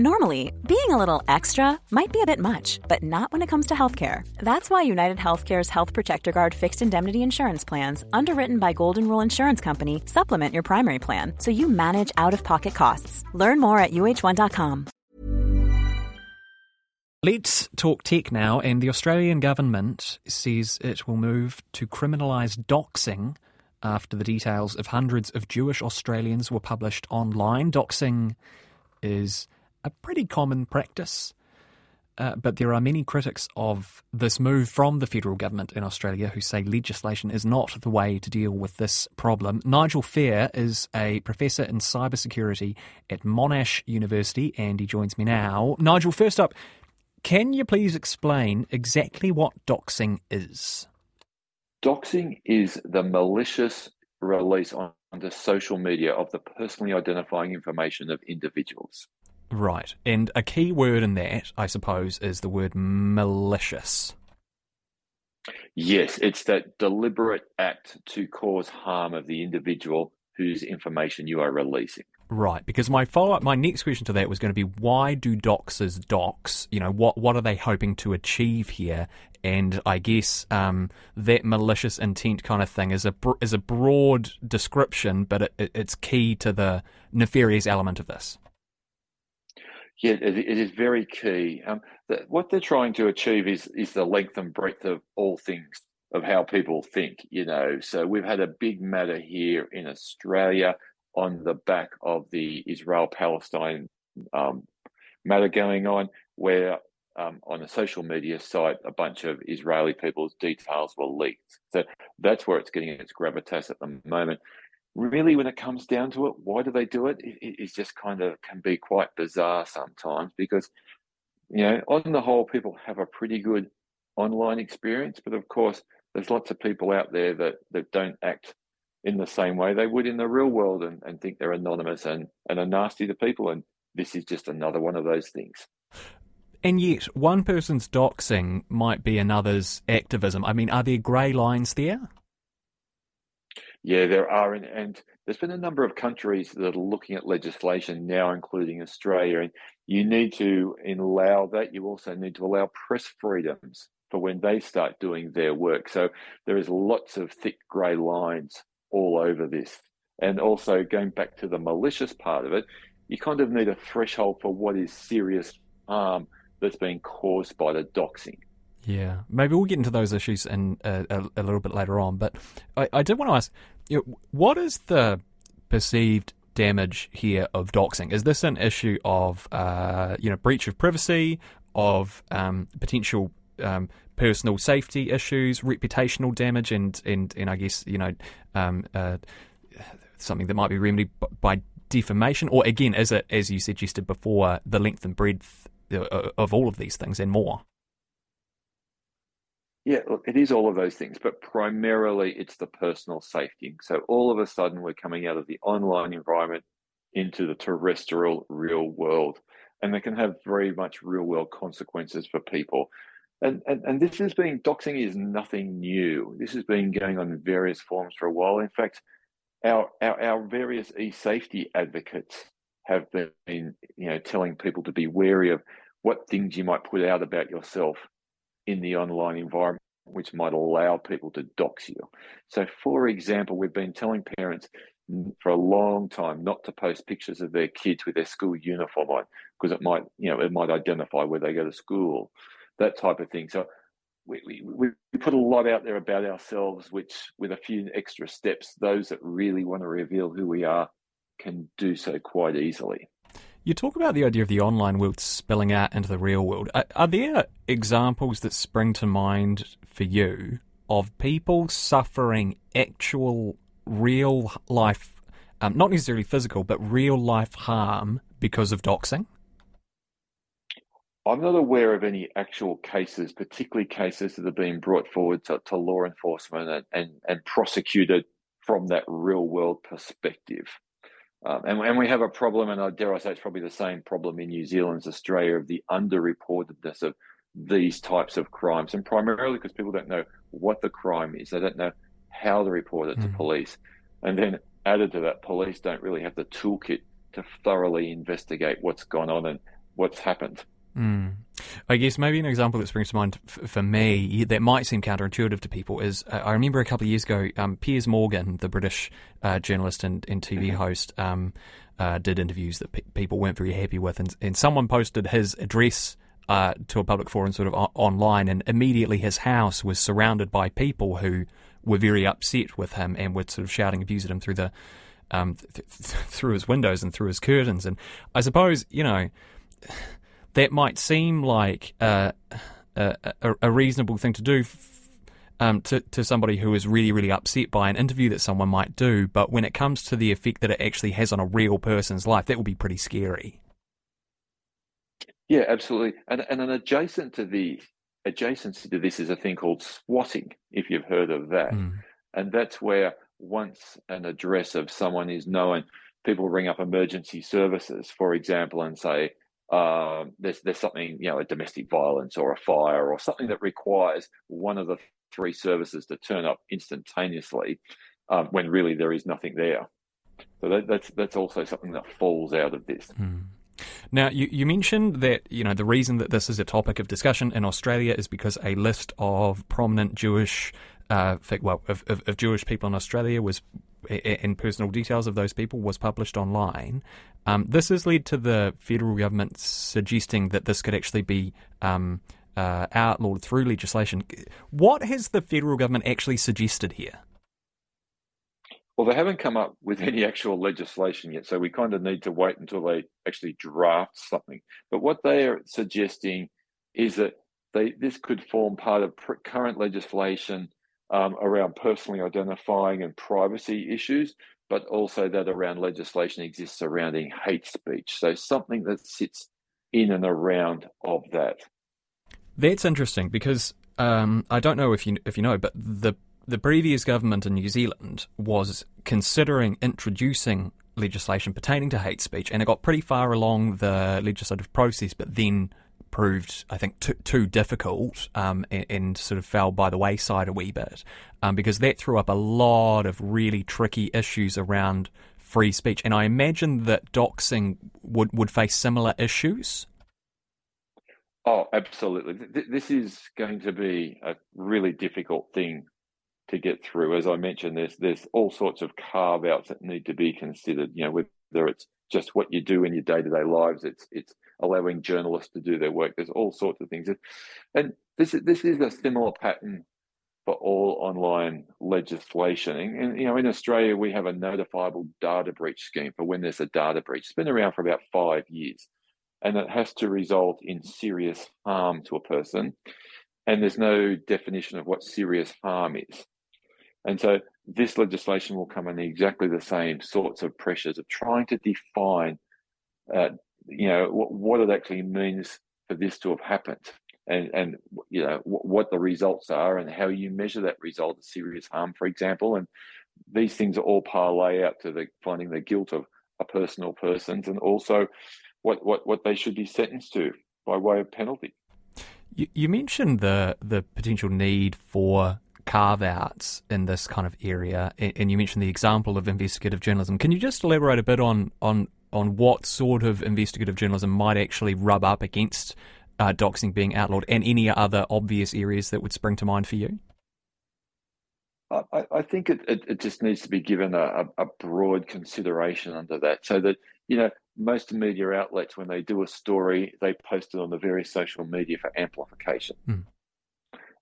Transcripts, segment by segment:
Normally, being a little extra might be a bit much, but not when it comes to healthcare. That's why United Healthcare's Health Protector Guard fixed indemnity insurance plans, underwritten by Golden Rule Insurance Company, supplement your primary plan so you manage out of pocket costs. Learn more at uh1.com. Let's talk tech now, and the Australian government says it will move to criminalise doxing after the details of hundreds of Jewish Australians were published online. Doxing is a pretty common practice. Uh, but there are many critics of this move from the federal government in Australia who say legislation is not the way to deal with this problem. Nigel Phair is a professor in cybersecurity at Monash University and he joins me now. Nigel, first up, can you please explain exactly what doxing is? Doxing is the malicious release on, onto social media of the personally identifying information of individuals. Right. And a key word in that, I suppose, is the word malicious. Yes, it's that deliberate act to cause harm of the individual whose information you are releasing. Right, because my follow up, my next question to that was going to be why do doxers dox? You know, what what are they hoping to achieve here? And I guess um, that malicious intent kind of thing is a is a broad description, but it, it, it's key to the nefarious element of this. Yeah, it, is very key. Um, the, what they're trying to achieve is is the length and breadth of all things of how people think. You know, so we've had a big matter here in Australia on the back of the Israel Palestine um, matter going on, where um, on a social media site, a bunch of Israeli people's details were leaked. So that's where it's getting its gravitas at the moment really, when it comes down to it, why do they do it? it? It just kind of can be quite bizarre sometimes because, you know, on the whole, people have a pretty good online experience, but of course, there's lots of people out there that, that don't act in the same way they would in the real world and, and think they're anonymous and, and are nasty to people. And this is just another one of those things. And yet, one person's doxing might be another's activism. I mean, are there grey lines there? Yeah, there are, and, and, there's been a number of countries that are looking at legislation now, including Australia. And you need to allow that. You also need to allow press freedoms for when they start doing their work. So there is lots of thick grey lines all over this. And also going back to the malicious part of it, you kind of need a threshold for what is serious harm that's being caused by the doxing. Yeah, maybe we'll get into those issues in a, a, a little bit later on. But I, I did want to ask, you know, what is the perceived damage here of doxing? Is this an issue of uh, you know breach of privacy, of um, potential um, personal safety issues, reputational damage, and and and I guess you know um, uh, something that might be remedied by defamation, or again, is it as you suggested before, the length and breadth uh, of all of these things and more? Yeah, it is all of those things, but primarily it's the personal safety. So all of a sudden, we're coming out of the online environment into the terrestrial real world, and they can have very much real world consequences for people. And, and, and this has been, doxing is nothing new. This has been going on in various forms for a while. In fact, our, our, our various e-safety advocates have been, you know, telling people to be wary of what things you might put out about yourself in the online environment, which might allow people to dox you. So, for example, we've been telling parents for a long time not to post pictures of their kids with their school uniform on because it might, you know, it might identify where they go to school, that type of thing. So, we, we, we put a lot out there about ourselves, which, with a few extra steps, those that really want to reveal who we are can do so quite easily. You talk about the idea of the online world spilling out into the real world. Are, are there examples that spring to mind for you of people suffering actual real life, um, not necessarily physical, but real life harm because of doxing? I'm not aware of any actual cases, particularly cases that are being brought forward to, to law enforcement and, and, and prosecuted from that real world perspective. Um, and, and, we have a problem, and I dare I say it's probably the same problem in New Zealand as Australia of the underreportedness of these types of crimes, and primarily because people don't know what the crime is, they don't know how to report it mm. to hmm. police, and then added to that, police don't really have the toolkit to thoroughly investigate what's gone on, and what's happened. Mm. I guess maybe an example that springs to mind f- for me that might seem counterintuitive to people is uh, I remember a couple of years ago, um, Piers Morgan, the British uh, journalist and, and TV mm-hmm. host, um, uh, did interviews that pe- people weren't very happy with, and, and someone posted his address. Uh, to a public forum, sort of online, and immediately his house was surrounded by people who were very upset with him and were sort of shouting abuse at him through the um, th- th- through his windows and through his curtains. And I suppose you know that might seem like uh, a, a, reasonable thing to do f- um, to, to somebody who is really, really upset by an interview that someone might do. But when it comes to the effect that it actually has on a real person's life, that would be pretty scary. Yeah, absolutely. And, and an adjacent to the adjacency to this is a thing called swatting, if you've heard of that. Mm. And that's where once an address of someone is known, people ring up emergency services, for example, and say, um, there's there's something you know a domestic violence or a fire or something that requires one of the three services to turn up instantaneously um, when really there is nothing there. So that, that's that's also something that falls out of this. Mm. Now, you, you mentioned that you know the reason that this is a topic of discussion in Australia is because a list of prominent Jewish, uh, well, of, of, of Jewish people in Australia was and personal details of those people was published online. Um, this has led to the federal government suggesting that this could actually be um, uh, outlawed through legislation. What has the federal government actually suggested here? Well, they haven't come up with any actual legislation yet, so we kind of need to wait until they actually draft something. But what they are suggesting is that they, this could form part of current legislation um, around personally identifying and privacy issues, but also that around legislation exists surrounding hate speech. So something that sits in and around of that. That's interesting because um, I don't know if you if you know, but the the previous government in New Zealand was considering introducing legislation pertaining to hate speech, and it got pretty far along the legislative process, but then proved, I think, too, too difficult um, and, and, sort of fell by the wayside a wee bit um, because that threw up a lot of really tricky issues around free speech. And I imagine that doxing would, would face similar issues. Oh, absolutely. This is going to be a really difficult thing to get through. As I mentioned, there's there's all sorts of carve outs that need to be considered. You know, whether it's just what you do in your day to day lives, it's it's allowing journalists to do their work. There's all sorts of things, and this is this is a similar pattern for all online legislation. And, and, you know, in Australia, we have a notifiable data breach scheme for when there's a data breach. It's been around for about five years, and it has to result in serious harm to a person. And there's no definition of what serious harm is. And so this legislation will come under exactly the same sorts of pressures of trying to define uh, you know what, what it actually means for this to have happened and and you know what the results are and how you measure that result of serious harm for example. And these things are all parlay out to the finding the guilt of a person or persons and also what what what they should be sentenced to by way of penalty. You, you mentioned the the potential need for carve outs in this kind of area and you mentioned the example of investigative journalism can you just elaborate a bit on on on what sort of investigative journalism might actually rub up against uh, doxing being outlawed and any other obvious areas that would spring to mind for you? I, I think it, it, it, just needs to be given a, a, broad consideration under that so that, you know, most media outlets, when they do a story, they post it on the various social media for amplification. Mm.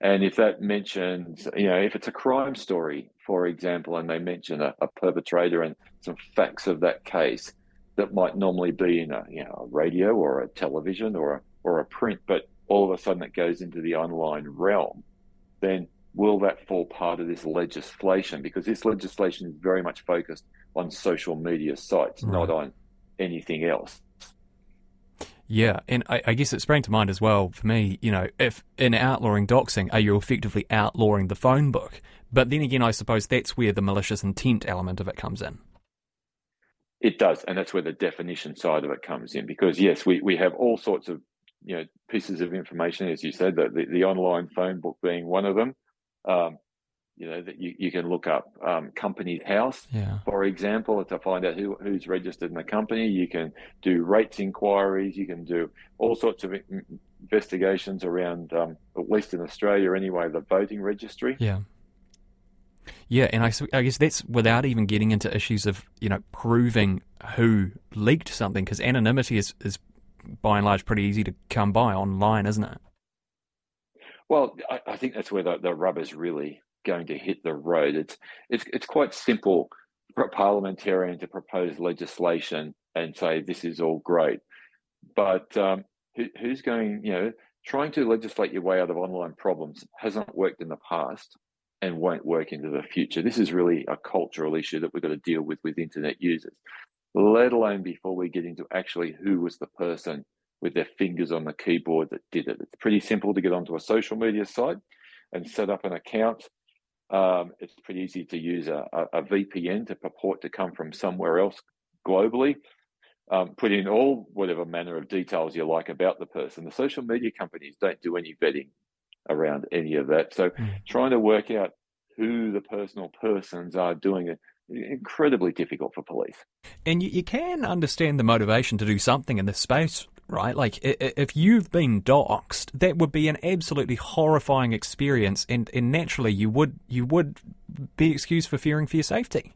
And if that mentions, you know, if it's a crime story, for example, and they mention a, a perpetrator and some facts of that case, that might normally be in a you know a radio or a television or a, or a print, but all of a sudden it goes into the online realm, then will that fall part of this legislation? Because this legislation is very much focused on social media sites, right. not on anything else. Yeah, and I, I, guess it sprang to mind as well for me, you know, if in outlawing doxing, are you effectively outlawing the phone book? But then again, I suppose that's where the malicious intent element of it comes in. It does, and that's where the definition side of it comes in. Because yes, we, we have all sorts of you know pieces of information, as you said, the, the, the online phone book being one of them. Um, you know that you, you can look up um, company's house, yeah. for example, to find out who, who's registered in the company. You can do rates inquiries. You can do all sorts of investigations around, um, at least in Australia anyway, the voting registry. Yeah. Yeah, and I, I guess that's without even getting into issues of you know proving who leaked something because anonymity is, is by and large pretty easy to come by online, isn't it? Well, I, I think that's where the, the rubber's really going to hit the road. It's it's it's quite simple for a parliamentarian to propose legislation and say this is all great, but um, who, who's going? You know, trying to legislate your way out of online problems hasn't worked in the past and won't work into the future. This is really a cultural issue that we've got to deal with with internet users, let alone before we get into actually who was the person with their fingers on the keyboard that did it. It's pretty simple to get onto a social media site and set up an account um, it's pretty easy to use a, a, VPN to purport to come from somewhere else globally. Um, put in all whatever manner of details you like about the person. The social media companies don't do any vetting around any of that. So mm. trying to work out who the personal persons are doing it incredibly difficult for police. And you, you can understand the motivation to do something in this space right? Like, if you've been doxxed, that would be an absolutely horrifying experience, and, and naturally, you would you would be excused for fearing for your safety.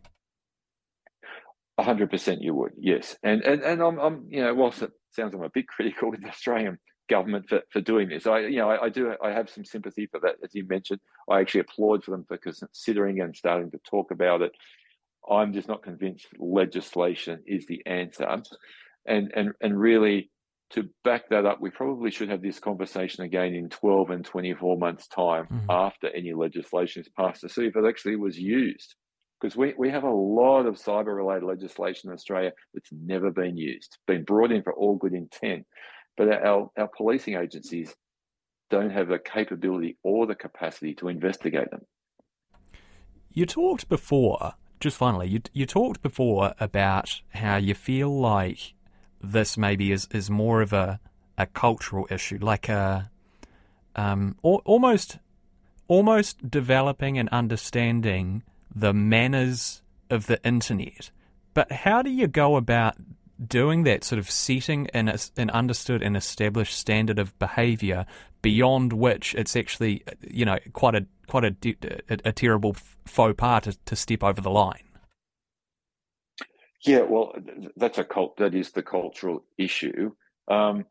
Hundred percent, you would, yes. And and and I'm, I'm, you know, whilst it sounds I'm a bit critical with the Australian government for, for doing this, I, you know, I, I do, I have some sympathy for that, as you mentioned. I actually applaud for them for considering and starting to talk about it. I'm just not convinced legislation is the answer, and and and really to back that up, we probably should have this conversation again in 12 and 24 months' time mm-hmm. after any legislation is passed to see if it actually was used. Because we, we have a lot of cyber related legislation in Australia that's never been used, been brought in for all good intent. But our, our policing agencies don't have the capability or the capacity to investigate them. You talked before, just finally, you, you talked before about how you feel like this maybe is, is more of a, a cultural issue, like a um, almost almost developing and understanding the manners of the internet. But how do you go about doing that sort of setting an, an understood and established standard of behaviour beyond which it's actually you know quite a quite a, a, a terrible faux pas to, to step over the line? Yeah, well, that's a cult. That is the cultural issue. Um,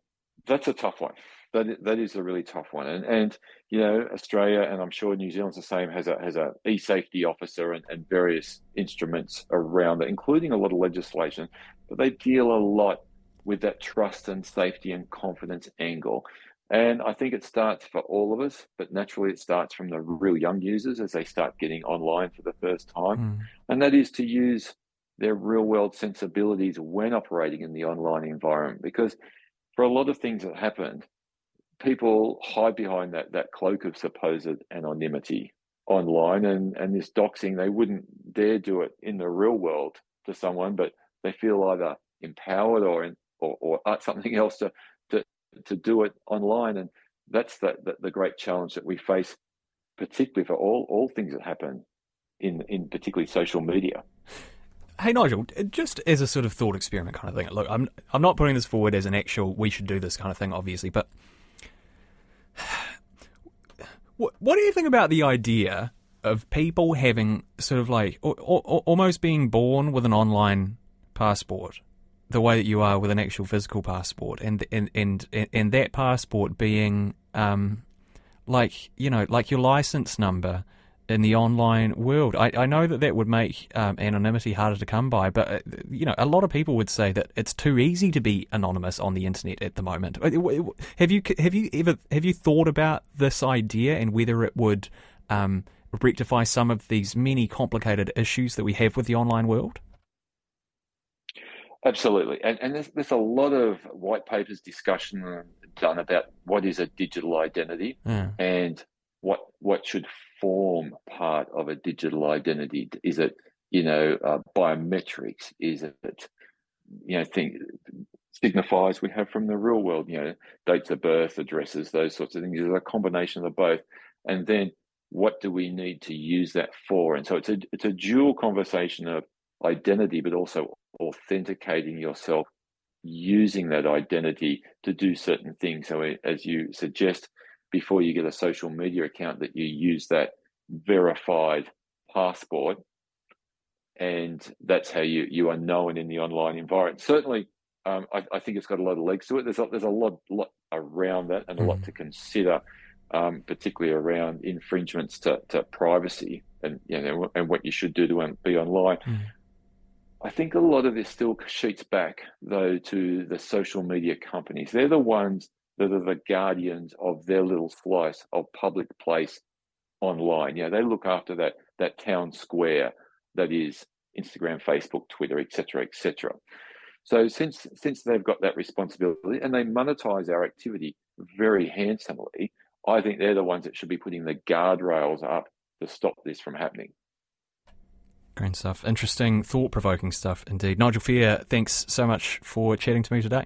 that's a tough one. That that is a really tough one. And and you know, Australia and I'm sure New Zealand's the same has a has a e safety officer and, and various instruments around it, including a lot of legislation. But they deal a lot with that trust and safety and confidence angle. And I think it starts for all of us, but naturally it starts from the real young users as they start getting online for the first time. Mm. And that is to use their real world sensibilities when operating in the online environment. Because for a lot of things that happened, people hide behind that that cloak of supposed anonymity online and and this doxing they wouldn't dare do it in the real world to someone but they feel either empowered or in, or, or something else to, to to do it online and that's the, the, the great challenge that we face particularly for all all things that happen in in particularly social media Hey Nigel, just as a sort of thought experiment kind of thing. Look, I'm I'm not putting this forward as an actual we should do this kind of thing, obviously, but what what do you think about the idea of people having sort of like or, or, almost being born with an online passport, the way that you are with an actual physical passport, and and and and that passport being um like you know like your license number in the online world. I, I know that that would make um, anonymity harder to come by, but uh, you know, a lot of people would say that it's too easy to be anonymous on the internet at the moment. Uh, have you have you ever have you thought about this idea and whether it would um, rectify some of these many complicated issues that we have with the online world? Absolutely, and, and there's, there's a lot of white papers discussion done about what is a digital identity yeah. and what what should form part of a digital identity? Is it, you know, uh, biometrics? Is it, you know, thing signifies we have from the real world, you know, dates of birth, addresses, those sorts of things. Is a combination of both. And then what do we need to use that for? And so it's a it's a dual conversation of identity, but also authenticating yourself using that identity to do certain things. So as you suggest, before you get a social media account, that you use that verified passport, and that's how you you are known in the online environment. Certainly, um, I, I, think it's got a lot of legs to it. There's a, there's a lot lot around that and a lot mm. to consider, um, particularly around infringements to, to privacy and you know and what you should do to be online. Mm. I think a lot of this still sheets back though to the social media companies. They're the ones that are the guardians of their little slice of public place online. You know, they look after that that town square that is Instagram, Facebook, Twitter, etc., etc. So since since they've got that responsibility and they monetize our activity very handsomely, I think they're the ones that should be putting the guardrails up to stop this from happening. Great stuff. Interesting, thought provoking stuff indeed. Nigel Phair, thanks so much for chatting to me today.